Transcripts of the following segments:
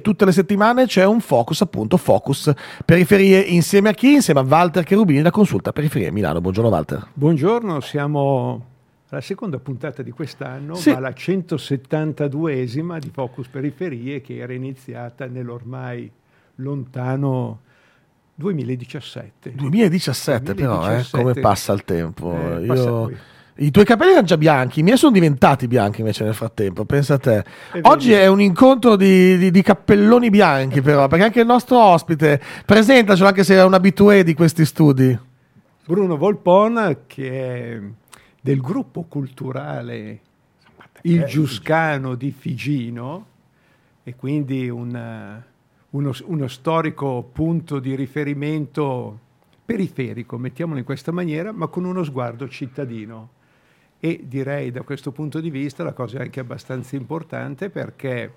Tutte le settimane c'è un focus, appunto, focus periferie insieme a chi? Insieme a Walter Cherubini da Consulta Periferie Milano. Buongiorno Walter. Buongiorno, siamo alla seconda puntata di quest'anno, sì. ma la 172esima di Focus Periferie che era iniziata nell'ormai lontano 2017. 2017, 2017 però, eh, come passa il tempo. Eh, Io... I tuoi capelli erano già bianchi, i miei sono diventati bianchi invece nel frattempo, pensa a te. È Oggi è un incontro di, di, di, cappelloni bianchi però, perché anche il nostro ospite, presentacelo anche se è un abitué di questi studi. Bruno Volpon, che è del gruppo culturale Il Giuscano di Figino, e quindi una, uno, uno storico punto di riferimento periferico, mettiamolo in questa maniera, ma con uno sguardo cittadino e direi da questo punto di vista la cosa è anche abbastanza importante perché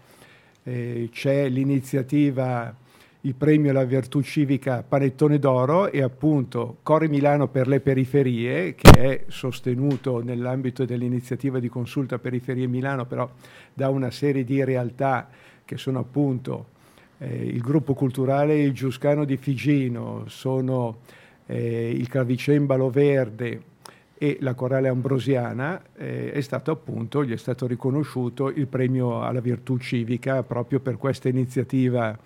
eh, c'è l'iniziativa il premio alla virtù civica Panettone d'Oro e appunto Core Milano per le periferie che è sostenuto nell'ambito dell'iniziativa di consulta Periferie Milano però da una serie di realtà che sono appunto eh, il gruppo culturale Il Giuscano di Figino, sono eh, il Clavicembalo Verde, e la Corale Ambrosiana eh, è stato appunto, gli è stato riconosciuto il premio alla virtù civica proprio per questa iniziativa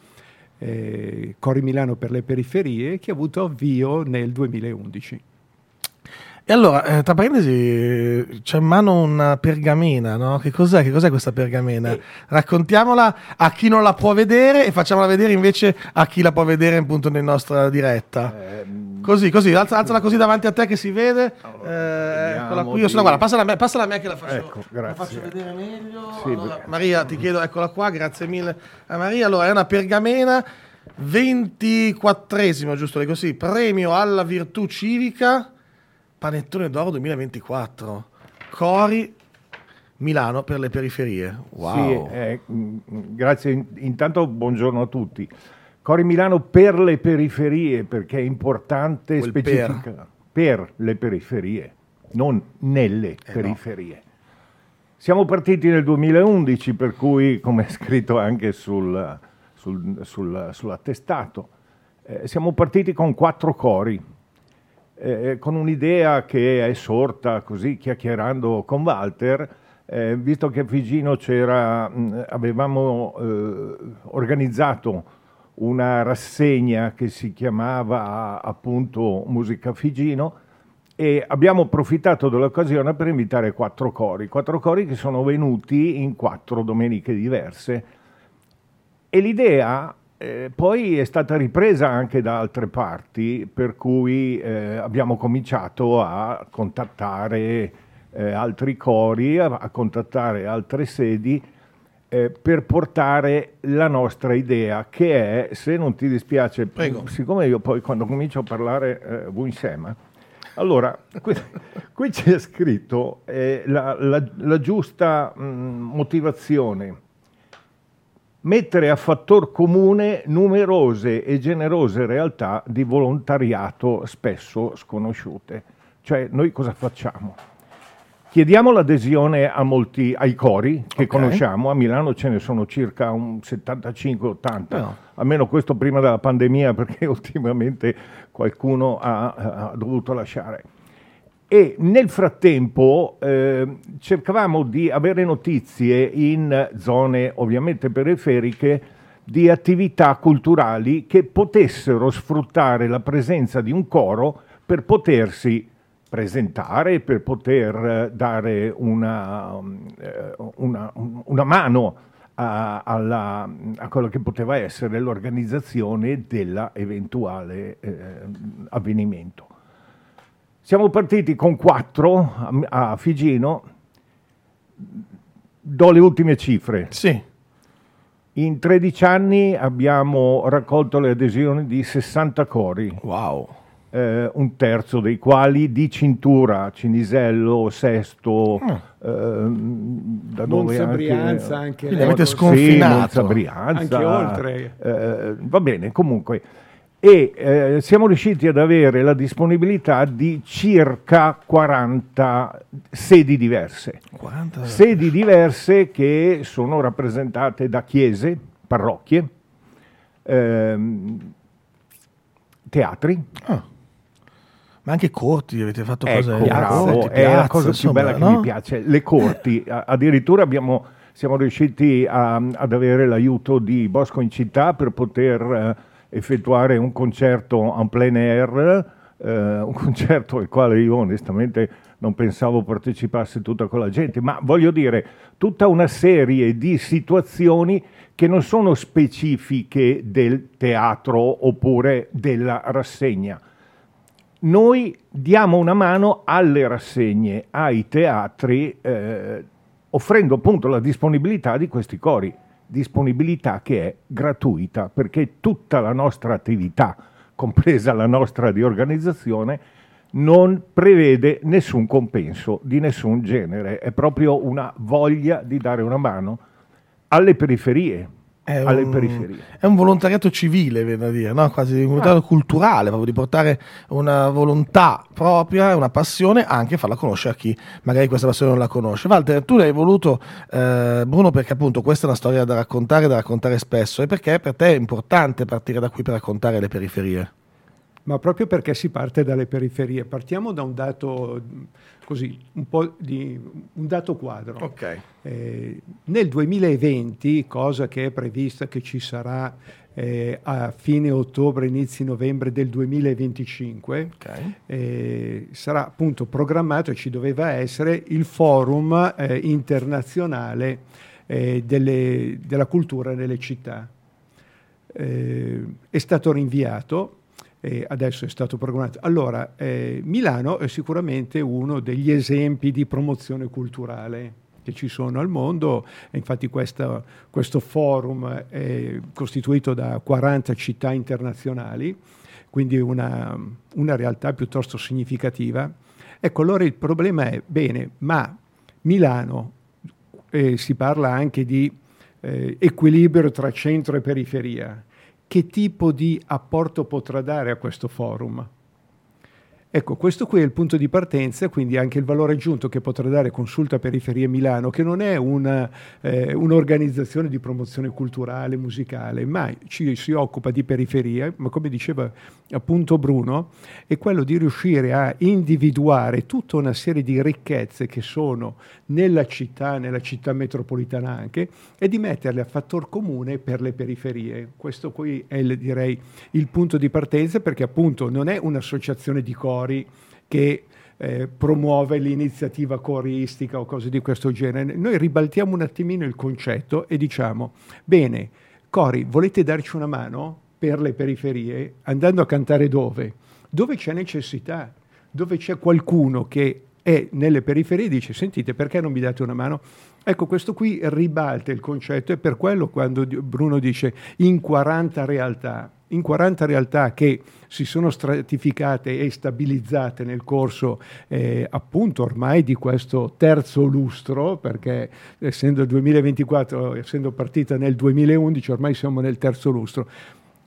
eh, Cori Milano per le periferie che ha avuto avvio nel 2011. E allora, eh, tra parentesi, c'è in mano una pergamena, no? Che cos'è? Che cos'è questa pergamena? Eh. Raccontiamola a chi non la può vedere e facciamola vedere invece a chi la può vedere appunto nella nostra diretta. Eh, così, così, alza, alzala così davanti a te che si vede. Eh, eccola qui, io sono, guarda, passala a me, passala a me che la faccio, ecco, la faccio vedere meglio. Sì, allora, Maria, ti chiedo, eccola qua, grazie mille a Maria. Allora, è una pergamena 24esimo, giusto così, premio alla virtù civica Panettone d'Oro 2024. Cori Milano per le periferie. Wow. Sì, eh, grazie. Intanto buongiorno a tutti. Cori Milano per le periferie perché è importante specificare per. per. le periferie, non nelle eh periferie. No. Siamo partiti nel 2011, per cui, come è scritto anche sul, sul, sul, sull'attestato, eh, siamo partiti con quattro cori eh, con un'idea che è sorta così chiacchierando con Walter, eh, visto che a Figino c'era, mh, avevamo eh, organizzato una rassegna che si chiamava appunto Musica Figino e abbiamo approfittato dell'occasione per invitare quattro cori, quattro cori che sono venuti in quattro domeniche diverse. E l'idea eh, poi è stata ripresa anche da altre parti, per cui eh, abbiamo cominciato a contattare eh, altri cori, a, a, contattare altre sedi eh, per portare la nostra idea, che è, se non ti dispiace, Prego. siccome io poi quando comincio a parlare eh, voi insieme, allora, qui, qui c'è scritto eh, la, la, la, giusta mh, motivazione mettere a fattor comune numerose e generose realtà di volontariato spesso sconosciute. Cioè, noi cosa facciamo? Chiediamo l'adesione a molti, ai cori che okay. conosciamo, a Milano ce ne sono circa un 75-80, no. almeno questo prima della pandemia perché ultimamente qualcuno ha, ha dovuto lasciare e nel frattempo eh, cercavamo di avere notizie in zone ovviamente periferiche di attività culturali che potessero sfruttare la presenza di un coro per potersi presentare, per poter eh, dare una, eh, una, una mano a, alla, a, quello che poteva essere l'organizzazione dell'eventuale eh, avvenimento. Siamo partiti con quattro a, Figino, do le ultime cifre. Sì. In 13 anni abbiamo raccolto le adesioni di 60 cori. Wow. Eh, un terzo dei quali di cintura, Cinisello, Sesto, mm. eh, da dove Monza Brianza anche, anche avete sconfinato. Sì, Brianza, anche oltre. Eh, va bene, comunque e eh, siamo riusciti ad avere la disponibilità di circa 40 sedi diverse. 40. Sedi diverse che sono rappresentate da chiese, parrocchie, ehm, teatri. Ah. Ma anche corti, avete fatto ecco, cose bravo, corti, è la cosa insomma, più bella no? che mi piace. Le corti, addirittura abbiamo, siamo riusciti a- ad avere l'aiuto di Bosco in città per poter eh, effettuare un concerto en plein air, eh, un concerto al quale io onestamente non pensavo partecipasse tutta quella gente, ma voglio dire, tutta una serie di situazioni che non sono specifiche del teatro oppure della rassegna. Noi diamo una mano alle rassegne, ai teatri, eh, offrendo appunto la disponibilità di questi cori, disponibilità che è gratuita, perché tutta la nostra attività, compresa la nostra di organizzazione, non prevede nessun compenso di nessun genere, è proprio una voglia di dare una mano alle periferie. È alle un, periferie. è un volontariato civile, viene da dire, no? quasi un volontariato culturale, proprio di portare una volontà propria, una passione, anche farla conoscere a chi magari questa passione non la conosce. Walter, tu l'hai voluto, eh, Bruno, perché appunto questa è una storia da raccontare, da raccontare spesso, e perché per te è importante partire da qui per raccontare le periferie. Ma proprio perché si parte dalle periferie. Partiamo da un dato così, un po' di un dato quadro. Ok. Eh, nel 2020, cosa che è prevista che ci sarà eh, a fine ottobre, inizi novembre del 2025, Ok. eh, sarà appunto programmato e ci doveva essere il forum eh, internazionale eh, delle- della cultura nelle città. Eh, è stato rinviato, eh, adesso è stato programmato. Allora, eh, Milano è sicuramente uno degli esempi di promozione culturale che ci sono al mondo, infatti questa- questo forum è costituito da 40 città internazionali, quindi una, una realtà piuttosto significativa. Ecco, allora il problema è, bene, ma Milano, eh, si parla anche di eh, equilibrio tra centro e periferia, che tipo di apporto potrà dare a questo forum? Ecco, questo qui è il punto di partenza, quindi anche il valore aggiunto che potrà dare Consulta Periferie Milano, che non è una, eh, un'organizzazione di promozione culturale, musicale, ma ci si occupa di periferie, ma come diceva appunto Bruno, è quello di riuscire a individuare tutta una serie di ricchezze che sono nella città, nella città metropolitana anche, e di metterle a fattor comune per le periferie. Questo qui è il, direi il punto di partenza perché appunto non è un'associazione di cori che eh, promuove l'iniziativa coristica o cose di questo genere. Noi ribaltiamo un attimino il concetto e diciamo, bene, cori, volete darci una mano per le periferie andando a cantare dove? Dove c'è necessità, dove c'è qualcuno che è nelle periferie e dice, sentite, perché non mi date una mano? Ecco, questo qui ribalta il concetto e per quello quando Bruno dice in 40 realtà, in 40 realtà che si sono stratificate e stabilizzate nel corso eh, appunto ormai di questo terzo lustro, perché essendo il 2024, essendo partita nel 2011, ormai siamo nel terzo lustro.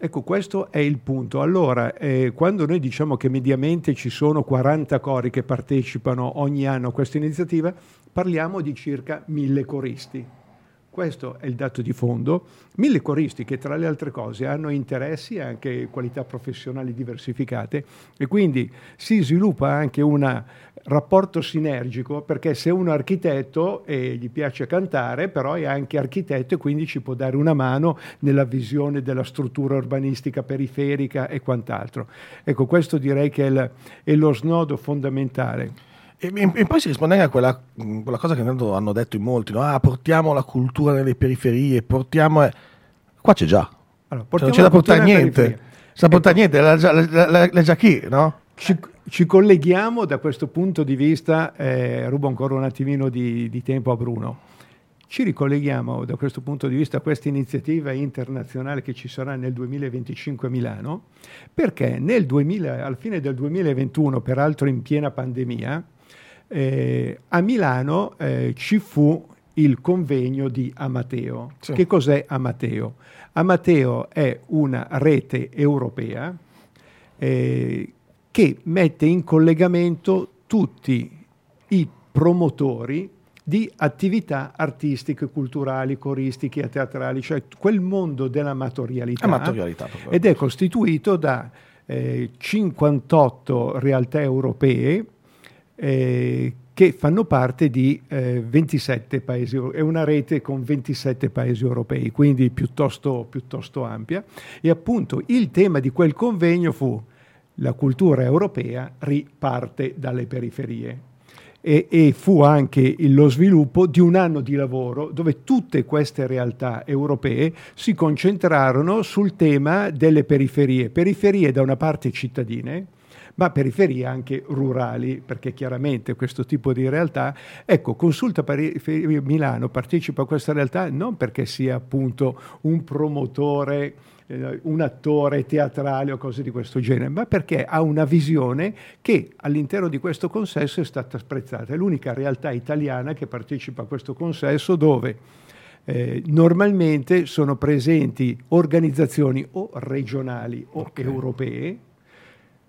Ecco, questo è il punto. Allora, eh, quando noi diciamo che mediamente ci sono 40 cori che partecipano ogni anno a questa iniziativa, parliamo di circa mille coristi. Questo è il dato di fondo. Mille coristi che tra le altre cose hanno interessi e anche qualità professionali diversificate e quindi si sviluppa anche un rapporto sinergico perché se uno è architetto e gli piace cantare, però è anche architetto e quindi ci può dare una mano nella visione della struttura urbanistica periferica e quant'altro. Ecco, questo direi che è, il, è lo snodo fondamentale. E, e poi si risponde anche a quella, quella cosa che hanno detto in molti, no? ah, portiamo la cultura nelle periferie, portiamo... Qua c'è già, Allora, cioè, non c'è da portare niente, non c'è da portare niente, l'ha, l'ha già chi, no? Ci, ci, colleghiamo da questo punto di vista, eh, rubo ancora un attimino di, di tempo a Bruno, ci ricolleghiamo da questo punto di vista a questa iniziativa internazionale che ci sarà nel 2025 a Milano, perché nel 2000, al fine del 2021, peraltro in piena pandemia, eh, a Milano eh, ci fu il convegno di Amateo. Sì. Che cos'è Amateo? Amateo è una rete europea eh, che mette in collegamento tutti i promotori di attività artistiche, culturali, coristiche, teatrali, cioè quel mondo dell'amatorialità. Amatorialità, ed è costituito da eh, 58 realtà europee eh, che fanno parte di eh, 27 paesi, è una rete con 27 paesi europei, quindi piuttosto, piuttosto ampia. E appunto il tema di quel convegno fu la cultura europea riparte dalle periferie. E, e, fu anche lo sviluppo di un anno di lavoro dove tutte queste realtà europee si concentrarono sul tema delle periferie, periferie da una parte cittadine, ma periferie anche rurali, perché chiaramente questo tipo di realtà, ecco, Consulta Periferia Milano partecipa a questa realtà non perché sia appunto un promotore eh, un attore teatrale o cose di questo genere, ma perché ha una visione che all'interno di questo consesso è stata apprezzata. È l'unica realtà italiana che partecipa a questo consesso dove eh, normalmente sono presenti organizzazioni o regionali o okay. europee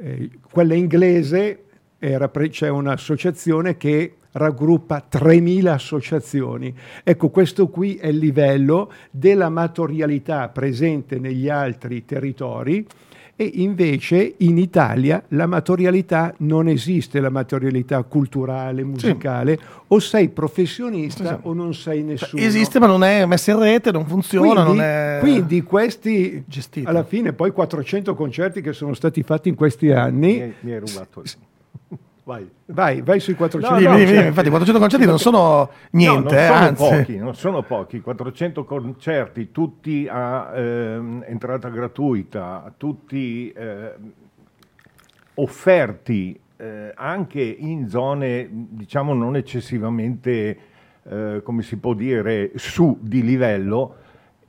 eh, quella inglese era, c'è un'associazione che raggruppa 3.000 associazioni. Ecco, questo qui è il livello dell'amatorialità presente negli altri territori e invece in Italia l'amatorialità non esiste, l'amatorialità culturale, musicale, sì. o sei professionista sì, sì. o non sei nessuno. Esiste ma non è messa in rete, non funziona, quindi, non è quindi questi, gestito. alla fine poi 400 concerti che sono stati fatti in questi anni... Mi hai, mi hai rubato. Vai. vai, vai sui 400 no, no, concerti. Cioè, infatti 400 concerti non sono niente, no, non sono anzi. Pochi, non sono pochi, 400 concerti, tutti a eh, entrata gratuita, tutti eh, offerti eh, anche in zone, diciamo, non eccessivamente, eh, come si può dire, su di livello,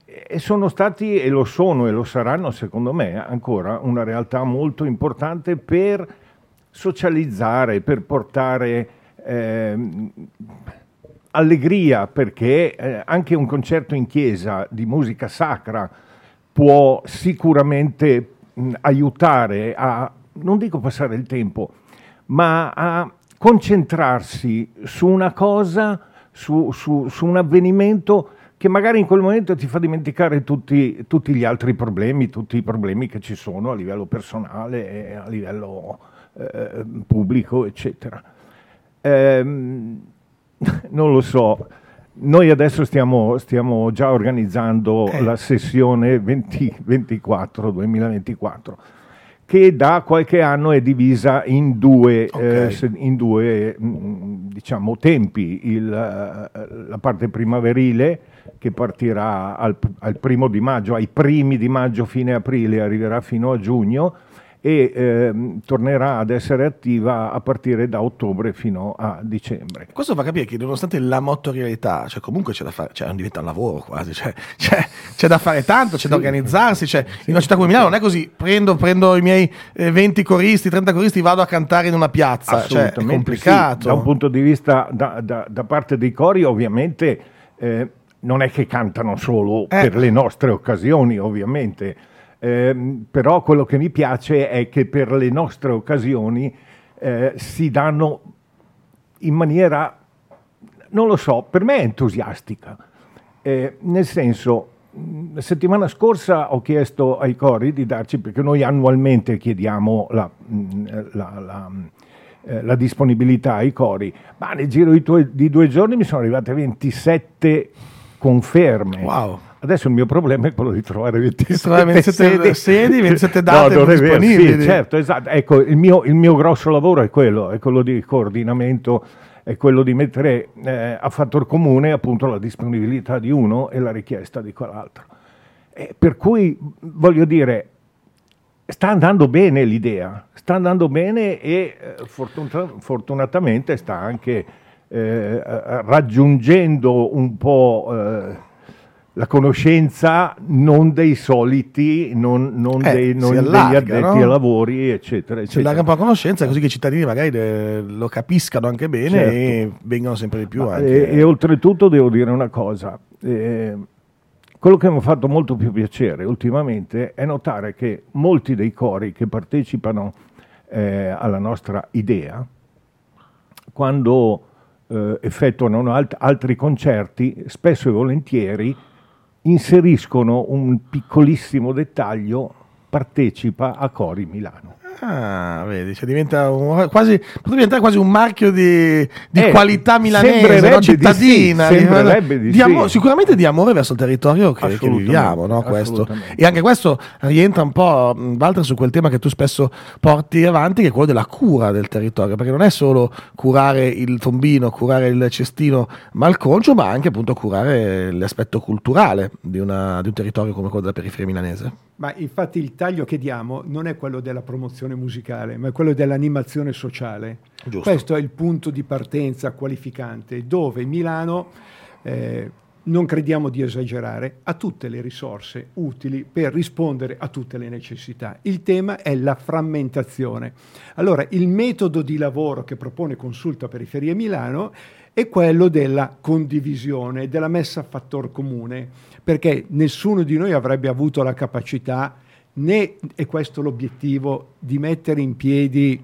e sono stati, e lo sono e lo saranno, secondo me, ancora una realtà molto importante per socializzare, per portare eh, allegria, perché eh, anche un concerto in chiesa di musica sacra può sicuramente mh, aiutare a, non dico passare il tempo, ma a concentrarsi su una cosa, su, su, su un avvenimento che magari in quel momento ti fa dimenticare tutti, tutti, gli altri problemi, tutti i problemi che ci sono a livello personale a livello eh, pubblico, eccetera. Eh, non lo so. Noi adesso stiamo, stiamo già organizzando eh. la sessione 2024-2024 che da qualche anno è divisa in due, okay. eh, in due mm, diciamo, tempi. Il, la parte primaverile che partirà al, al primo di maggio, ai primi di maggio, fine aprile, arriverà fino a giugno e eh, tornerà ad essere attiva a partire da ottobre fino a dicembre. Questo fa capire che nonostante la motorialità, cioè comunque c'è da fare, cioè diventa un lavoro quasi, cioè, c'è, c'è, da fare tanto, c'è sì. da organizzarsi, cioè, in una città come Milano non è così, prendo, prendo i miei eh, 20 coristi, 30 coristi, vado a cantare in una piazza, cioè, è complicato. Sì, da un punto di vista, da, da, da parte dei cori ovviamente eh, non è che cantano solo eh. per le nostre occasioni, ovviamente eh, però quello che mi piace è che per le nostre occasioni eh, si danno in maniera, non lo so, per me è entusiastica. Eh, nel senso, la settimana scorsa ho chiesto ai cori di darci, perché noi annualmente chiediamo la, la, la, eh, la disponibilità ai cori, ma nel giro di, due, di due giorni mi sono arrivate 27 conferme. Wow. Adesso il mio problema è quello di trovare 27, 27 sedi, 27 date no, disponibili. Sì, certo, esatto. Ecco, il mio, il mio, grosso lavoro è quello, è quello di coordinamento, è quello di mettere eh, a fattor comune appunto la disponibilità di uno e la richiesta di quell'altro. E per cui, voglio dire, sta andando bene l'idea, sta andando bene e eh, fortun- fortunatamente sta anche eh, raggiungendo un po' eh, la conoscenza non dei soliti, non, non, eh, dei, non allarga, degli addetti no? ai lavori, eccetera, eccetera. Si allarga un po' la conoscenza così che i cittadini magari lo capiscano anche bene certo. e vengano sempre di più. E, e, oltretutto devo dire una cosa, eh, quello che mi ha fatto molto più piacere ultimamente è notare che molti dei cori che partecipano eh, alla nostra idea, quando eh, effettuano alt- altri concerti, spesso e volentieri inseriscono un piccolissimo dettaglio, partecipa a Cori Milano. Ah, vedi, cioè diventa un, quasi, potrebbe diventare quasi un marchio di, di eh, qualità milanese, no? cittadina. Di sì, di, di amore, sicuramente di amore verso il territorio che, che viviamo, no? questo. E anche questo rientra un po', Walter, su quel tema che tu spesso porti avanti, che è quello della cura del territorio, perché non è solo curare il tombino, curare il cestino malconcio, ma anche appunto curare l'aspetto culturale di, una, di un territorio come quello della periferia milanese. Ma infatti il taglio che diamo non è quello della promozione musicale, ma è quello dell'animazione sociale. Giusto. Questo è il punto di partenza qualificante, dove Milano, eh, non crediamo di esagerare, ha tutte le risorse utili per rispondere a tutte le necessità. Il tema è la frammentazione. Allora, il metodo di lavoro che propone Consulta Periferia Milano è quello della condivisione, della messa a fattor comune perché nessuno di noi avrebbe avuto la capacità, né è questo l'obiettivo, di mettere in piedi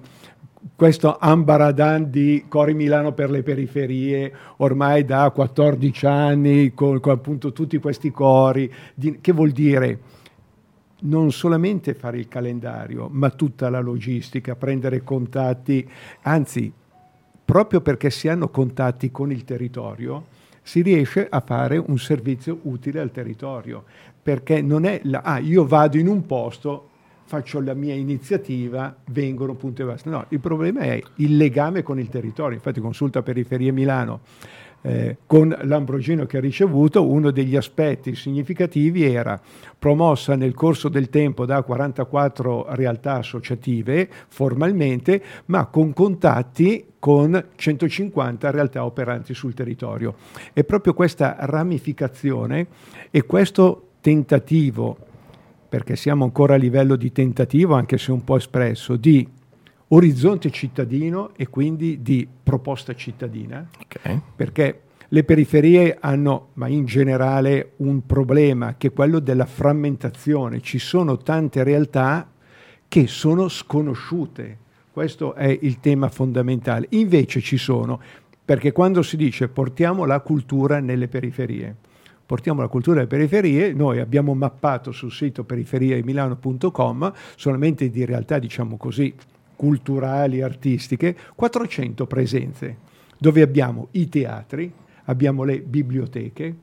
questo ambaradan di Cori Milano per le periferie ormai da 14 anni con, con appunto tutti questi cori di, che vuol dire non solamente fare il calendario ma tutta la logistica prendere contatti anzi proprio perché si hanno contatti con il territorio si riesce a fare un servizio utile al territorio, perché non è la, ah, io vado in un posto, faccio la mia iniziativa, vengono punto e basta. No, il problema è il legame con il territorio. Infatti consulta Periferie Milano eh, con l'Ambrogino che ha ricevuto, uno degli aspetti significativi era promossa nel corso del tempo da 44 realtà associative formalmente, ma con contatti con 150 realtà operanti sul territorio. E proprio questa ramificazione e questo tentativo, perché siamo ancora a livello di tentativo, anche se un po' espresso, di orizzonte cittadino e quindi di proposta cittadina, okay. perché le periferie hanno, ma in generale, un problema che è quello della frammentazione. Ci sono tante realtà che sono sconosciute. Questo è il tema fondamentale. Invece ci sono, perché quando si dice portiamo la cultura nelle periferie, portiamo la cultura nelle periferie, noi abbiamo mappato sul sito periferiemilano.com solamente di realtà, diciamo così, culturali, artistiche, 400 presenze, dove abbiamo i teatri, abbiamo le biblioteche,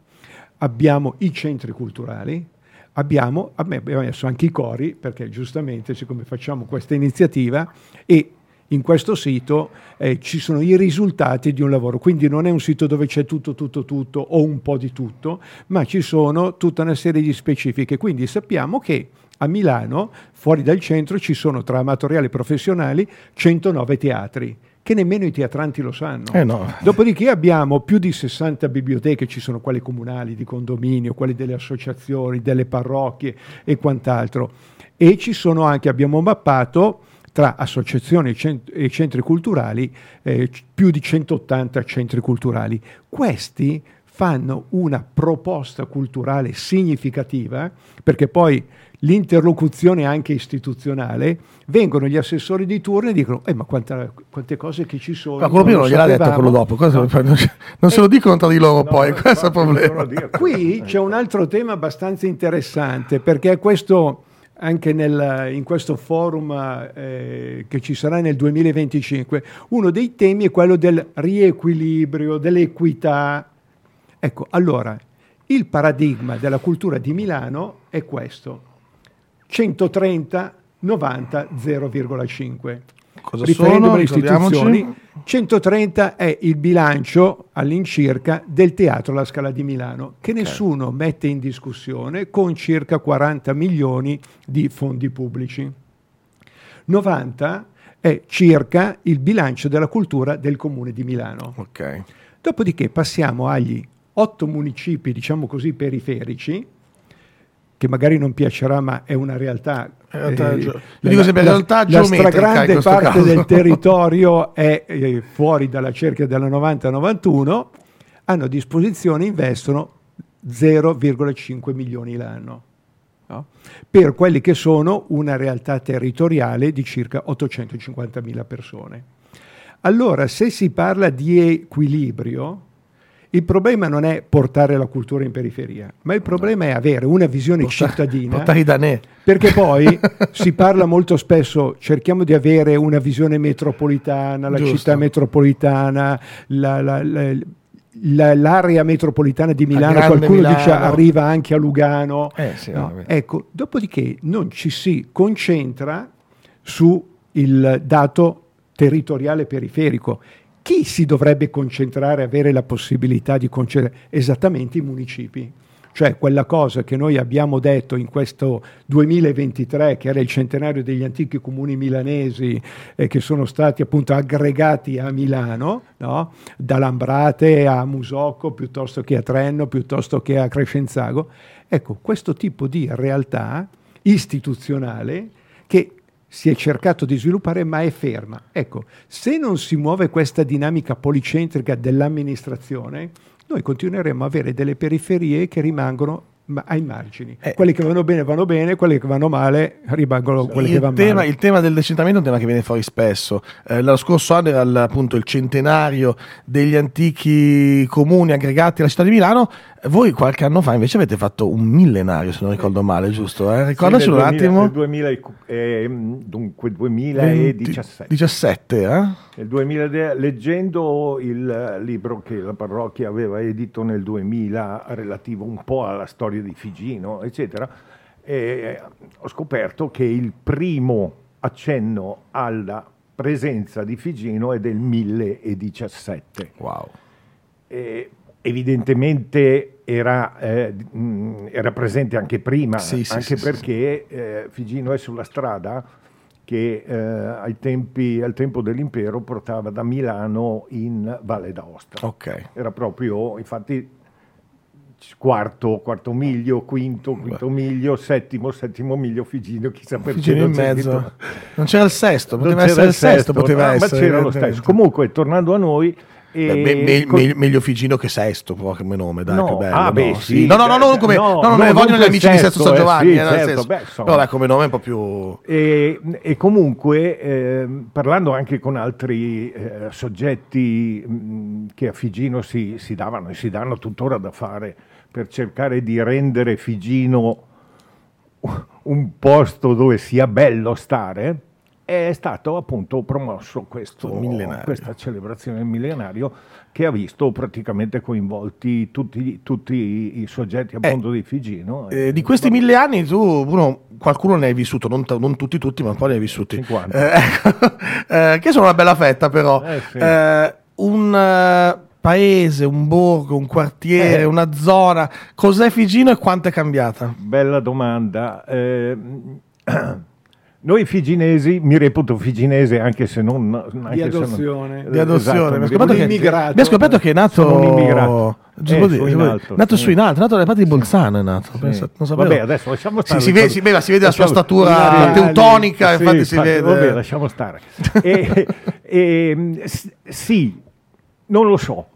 abbiamo i centri culturali, abbiamo, abbiamo messo anche i cori, perché giustamente siccome facciamo questa iniziativa e in questo sito eh, ci sono i risultati di un lavoro, quindi non è un sito dove c'è tutto, tutto, tutto o un po' di tutto, ma ci sono tutta una serie di specifiche, quindi sappiamo che a Milano, fuori dal centro, ci sono tra amatoriali e professionali 109 teatri che nemmeno i teatranti lo sanno. Eh no. Dopodiché abbiamo più di 60 biblioteche, ci sono quelle comunali, di condominio, quelle delle associazioni, delle parrocchie e quant'altro. E ci sono anche, abbiamo mappato tra associazioni e centri culturali, eh, più di 180 centri culturali. Questi fanno una proposta culturale significativa, perché poi l'interlocuzione anche istituzionale, vengono gli assessori di turno e dicono eh, ma quanta, quante cose che ci sono. Ma quello prima non gliel'ha detto quello dopo, no. non se lo dicono tra di loro no, poi, questo è il problema. Qui c'è un altro tema abbastanza interessante perché questo anche nel, in questo forum eh, che ci sarà nel 2025, uno dei temi è quello del riequilibrio, dell'equità. Ecco, allora, il paradigma della cultura di Milano è questo. 130, 90, 0,5. Cosa Riferendomi alle istituzioni, 130 è il bilancio all'incirca del Teatro La Scala di Milano, che okay. nessuno mette in discussione, con circa 40 milioni di fondi pubblici. 90 è circa il bilancio della cultura del Comune di Milano. Okay. Dopodiché passiamo agli otto municipi, diciamo così, periferici, che magari non piacerà, ma è una realtà. Eh, io dico sempre la, realtà la stragrande parte caso. del territorio è eh, fuori dalla cerchia della 90-91, hanno a disposizione, investono 0,5 milioni l'anno. No? Per quelli che sono una realtà territoriale di circa 850 mila persone. Allora, se si parla di equilibrio, il problema non è portare la cultura in periferia, ma il problema è avere una visione Portare- cittadina. portare i danè. Perché poi si parla molto spesso, cerchiamo di avere una visione metropolitana, la Giusto. città metropolitana, la- la- la- la- l'area metropolitana di Milano, qualcuno Milano. dice arriva anche a Lugano. Eh, sì, No, ecco, dopodiché non ci si concentra sul dato territoriale periferico. Chi si dovrebbe concentrare, avere la possibilità di concentrare? Esattamente i municipi. Cioè quella cosa che noi abbiamo detto in questo 2023, che era il centenario degli antichi comuni milanesi eh, che sono stati appunto aggregati a Milano, no? da Lambrate a Musocco, piuttosto che a Trenno, piuttosto che a Crescenzago. Ecco, questo tipo di realtà istituzionale che si è cercato di sviluppare ma è ferma. Ecco, se non si muove questa dinamica policentrica dell'amministrazione, noi continueremo a avere delle periferie che rimangono ma- ai margini. Eh. Quelle che vanno bene vanno bene, quelle che vanno male rimangono quelle che Il vanno tema, male. il tema del decentramento è un tema che viene fuori spesso. Eh, l'anno scorso anno era appunto il centenario degli antichi comuni aggregati alla città di Milano. Voi qualche anno fa invece avete fatto un millenario, se non ricordo male, giusto? Eh? Ricordaci Sì, un nel 2000 attimo. nel 2000 e- ehm, dunque 2017. 17, eh? Nel 2000 de- leggendo il eh, libro che la parrocchia aveva edito nel 2000 relativo un po' alla storia di Figino, eccetera, eh, ho scoperto che il primo accenno alla presenza di Figino è del 1017. Wow. Eh, evidentemente era, eh, mh, era presente anche prima, Sì, sì, anche sì, perché eh, Figino è sulla strada che eh, ai tempi, al tempo dell'impero portava da Milano in Valle d'Aosta. Ok. Era proprio, infatti, quarto, quarto miglio, quinto, quinto miglio, settimo, settimo miglio Figino, chissà perché. Figino in mezzo. scritto- Non c'era il sesto, poteva essere il sesto, poteva no, essere. Ma c'era lo evidentemente. stesso. Comunque, tornando a noi... Eh, me- me- me- meglio Figino che Sesto, come nome, dai, No, bello. ah, no? beh, Sì. sì, No, no, no, non cioè, come, no, no, non no, non vogliono gli amici di Sesto San eh, Giovanni, sì, eh, nel certo, beh. Però dai, come nome è un po' più... E, e comunque, ehm, parlando anche con altri eh, soggetti mh, che a Figino si, si davano e si danno tuttora da fare per cercare di rendere Figino un posto dove sia bello stare, è stato appunto promosso questo, questa celebrazione del millenario che ha visto praticamente coinvolti tutti, tutti i, soggetti appunto di Figino. Eh, di questi mille anni tu, Bruno, qualcuno ne hai vissuto, non, non tutti tutti, ma un po' ne hai vissuti. 50. Eh, ecco, eh, che sono una bella fetta però. Eh, sì. Eh, un eh, paese, un borgo, un quartiere, Eh. una zona, cos'è Figino e quanto è cambiata? Bella domanda. Eh, noi figinesi, mi reputo figinese anche se non... Anche Di se non- adozione. Di adozione. Esatto, mi scoperto che, mi ha scoperto che è nato... Sono un immigrato. Giusto Eh, su in alto, nato sì. su in alto, nato dalle parti di Bolzano è nato. Sì. pensa- non sapevo. Vabbè, adesso lasciamo Sì, stare. si, vede, si, vede, si vede la sua statura Sì, teutonica, Sì, infatti si infatti, vede. Vabbè, lasciamo stare. e, e, s- sì, non lo so,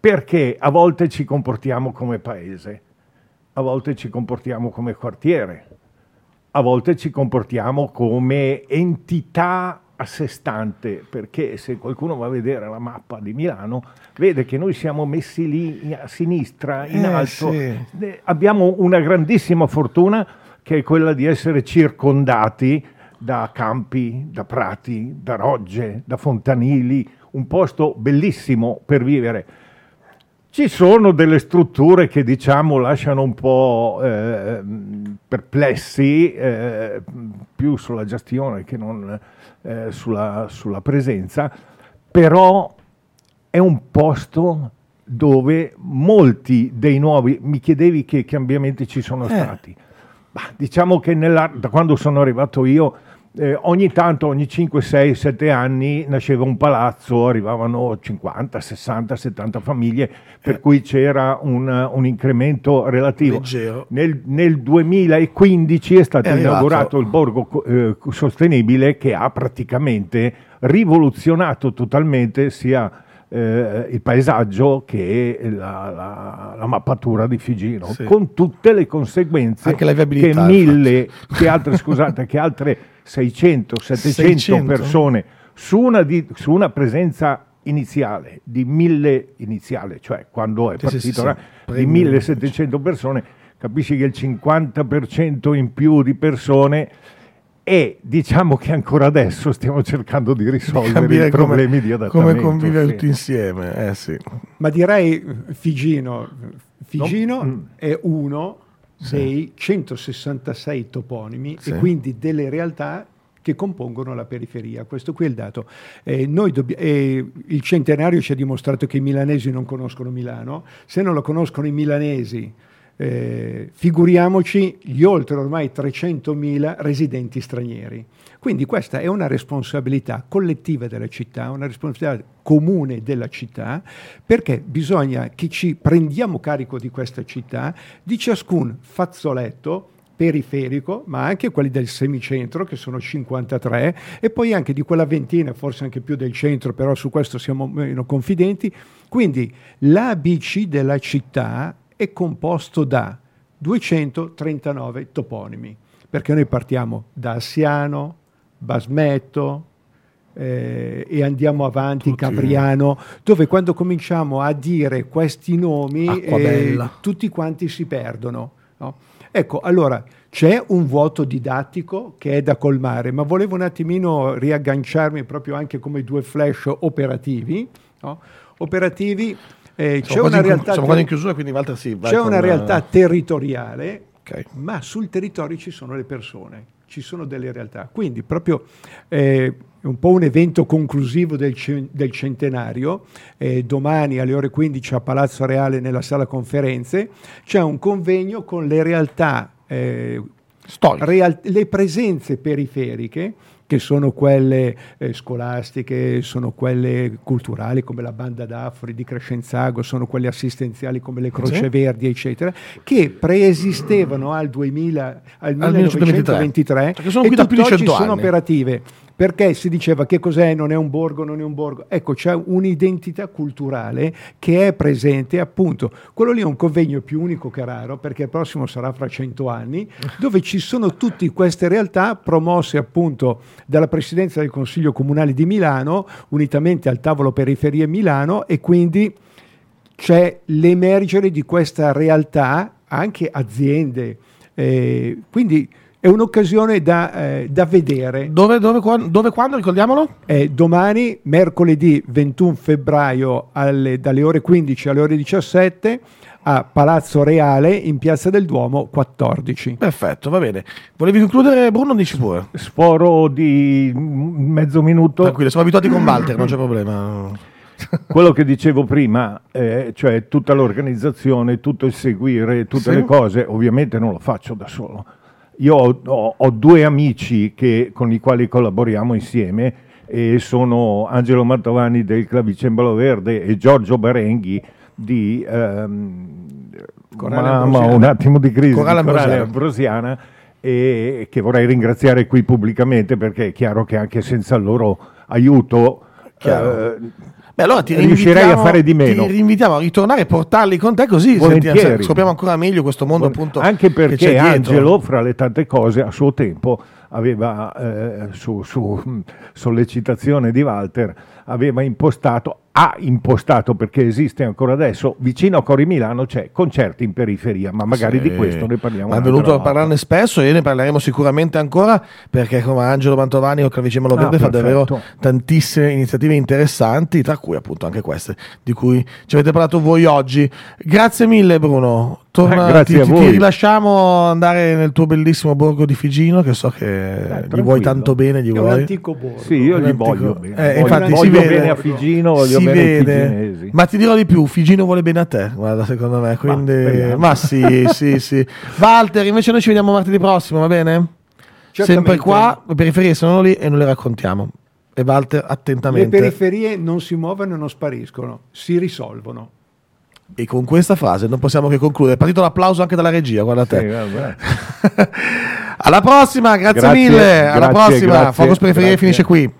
perché a volte ci comportiamo come paese, a volte ci comportiamo come quartiere, a volte ci comportiamo come entità a sé stante, perché se qualcuno va a vedere la mappa di Milano, vede che noi siamo messi lì a sinistra, in Eh, alto. sì. Abbiamo una grandissima fortuna che è quella di essere circondati da campi, da prati, da rogge, da fontanili, un posto bellissimo per vivere. Ci sono delle strutture che diciamo lasciano un po' eh, perplessi, eh, più sulla gestione che non eh, sulla, sulla presenza, però è un posto dove molti dei nuovi, mi chiedevi che cambiamenti ci sono Eh. stati. Bah, diciamo che nella- da quando sono arrivato io, eh, ogni tanto, ogni 5, 6, 7 anni nasceva un palazzo, arrivavano 50, 60, 70 famiglie, per cui c'era un, un incremento relativo. Nel, nel 2015 è stato È inaugurato il borgo eh, sostenibile che ha praticamente rivoluzionato totalmente sia eh, il paesaggio che la, la- la mappatura di Figino, Sì. con tutte le conseguenze la che mille, che altre, scusate, che altre 600, 700 600? persone su una, di, su una presenza iniziale di mille iniziale, cioè quando è Sì, sì, partito sì, là, sì. di 1700 persone, capisci che il 50% in più di persone e diciamo che ancora adesso stiamo cercando di risolvere Capire i problemi come, di adattamento. come convivere sì. tutti insieme. Eh sì. Ma direi Figino, Figino No, mm. è uno dei 166 toponimi Sì. e quindi delle realtà che compongono la periferia. Questo qui è il dato. Eh, noi dobbi- eh, il centenario ci ha dimostrato che i milanesi non conoscono Milano. Se non lo conoscono i milanesi, eh, figuriamoci gli oltre ormai 300.000 residenti stranieri. Quindi questa è una responsabilità collettiva della città, una responsabilità comune della città, perché bisogna che ci prendiamo carico di questa città, di ciascun fazzoletto periferico, ma anche quelli del semicentro, che sono 53, e poi anche di quella ventina, forse anche più del centro, però su questo siamo meno confidenti. Quindi l'ABC della città è composto da 239 toponimi, perché noi partiamo da Assiano, Basmetto, eh, e andiamo avanti, Tutti. Capriano, dove quando cominciamo a dire questi nomi eh, tutti quanti si perdono. no? Ecco, allora c'è un vuoto didattico che è da colmare, ma volevo un attimino riagganciarmi proprio anche come due flash operativi. no? Operativi, eh, c'è una realtà siamo quasi in chiusura, quindi Walter sì. c'è una la- realtà territoriale, Ok. ma sul territorio ci sono le persone, ci sono delle realtà. Quindi proprio eh, un po' un evento conclusivo del, del centenario, eh, domani alle ore 15 a Palazzo Reale nella sala conferenze, c'è un convegno con le realtà, eh, real- le presenze periferiche che sono quelle eh, scolastiche, sono quelle culturali come la banda d'Afri di Crescenzago, sono quelle assistenziali come le Croce. Verdi, eccetera, che preesistevano al, 2000, al Al 1923 Cioè che sono e tutt'oggi 100 sono anni. operative. Perché si diceva che cos'è, non è un borgo, non è un borgo. Ecco, c'è un'identità culturale che è presente, appunto. Quello lì è un convegno più unico che raro, perché il prossimo sarà fra cento anni, dove ci sono tutte queste realtà promosse appunto dalla Presidenza del Consiglio Comunale di Milano, unitamente al tavolo Periferie Milano, e quindi c'è l'emergere di questa realtà, anche aziende. eh, quindi è un'occasione da, eh, da vedere. Dove, dove, dove, quando, ricordiamolo? Eh, domani, mercoledì 21 febbraio, alle- dalle ore 15 alle ore 17, a Palazzo Reale in Piazza del Duomo 14. Perfetto, va bene. Volevi concludere, Bruno? Dici pure. Sforo di mezzo minuto. Tranquillo, siamo abituati con Walter, non c'è problema. Quello che dicevo prima, eh, cioè tutta l'organizzazione, tutto il seguire, tutte Sì. le cose, ovviamente non lo faccio da solo. Io ho, ho- ho due amici che- con i quali collaboriamo insieme e sono Angelo Mantovani del Clavicembalo Verde e Giorgio Barenghi di ehm, mamma, un attimo di crisi Corale Corale. Ambrosiana e che vorrei ringraziare qui pubblicamente perché è chiaro che anche senza il loro aiuto Chiaro. eh, Beh, allora ti Riuscirei a fare di meno. Ti rinvitiamo a ritornare e portarli con te così sentiamo- scopriamo ancora meglio questo mondo appunto anche perché. Angelo fra le tante cose a suo tempo aveva eh, su, su, sollecitazione di Walter aveva impostato ha impostato perché esiste ancora adesso vicino a Cori Milano c'è concerti in periferia ma magari Sì. di questo ne parliamo Ma è venuto a parlarne spesso e ne parleremo sicuramente ancora perché come Angelo Mantovani o Clavicema Ah, Verde fa davvero tantissime iniziative interessanti, tra cui appunto anche queste di cui ci avete parlato voi oggi. Grazie mille Bruno. Torna, Eh, grazie ti, a ti- voi. ti rilasciamo andare nel tuo bellissimo borgo di Figino che so che gli tranquillo. vuoi tanto bene, gli È un vuoi. antico borgo. sì io Un gli voglio bene Eh, voglio, infatti si vede. bene a Figino voglio si bene ai vede, figinesi ma ti dirò di più, Figino vuole bene a te, guarda, secondo me. Quindi, speriamo. ma sì, sì, sì. Walter, invece noi ci vediamo martedì prossimo, va bene? Certamente. Sempre qua, le periferie sono lì e noi le raccontiamo. E Walter Le attentamente. periferie non si muovono e non spariscono, si risolvono. e con questa frase non possiamo che concludere. È partito l'applauso anche dalla regia, guarda te. Sì. Alla prossima, grazie, Grazie, mille. Alla grazie, prossima. grazie, Focus Periferie grazie. finisce qui.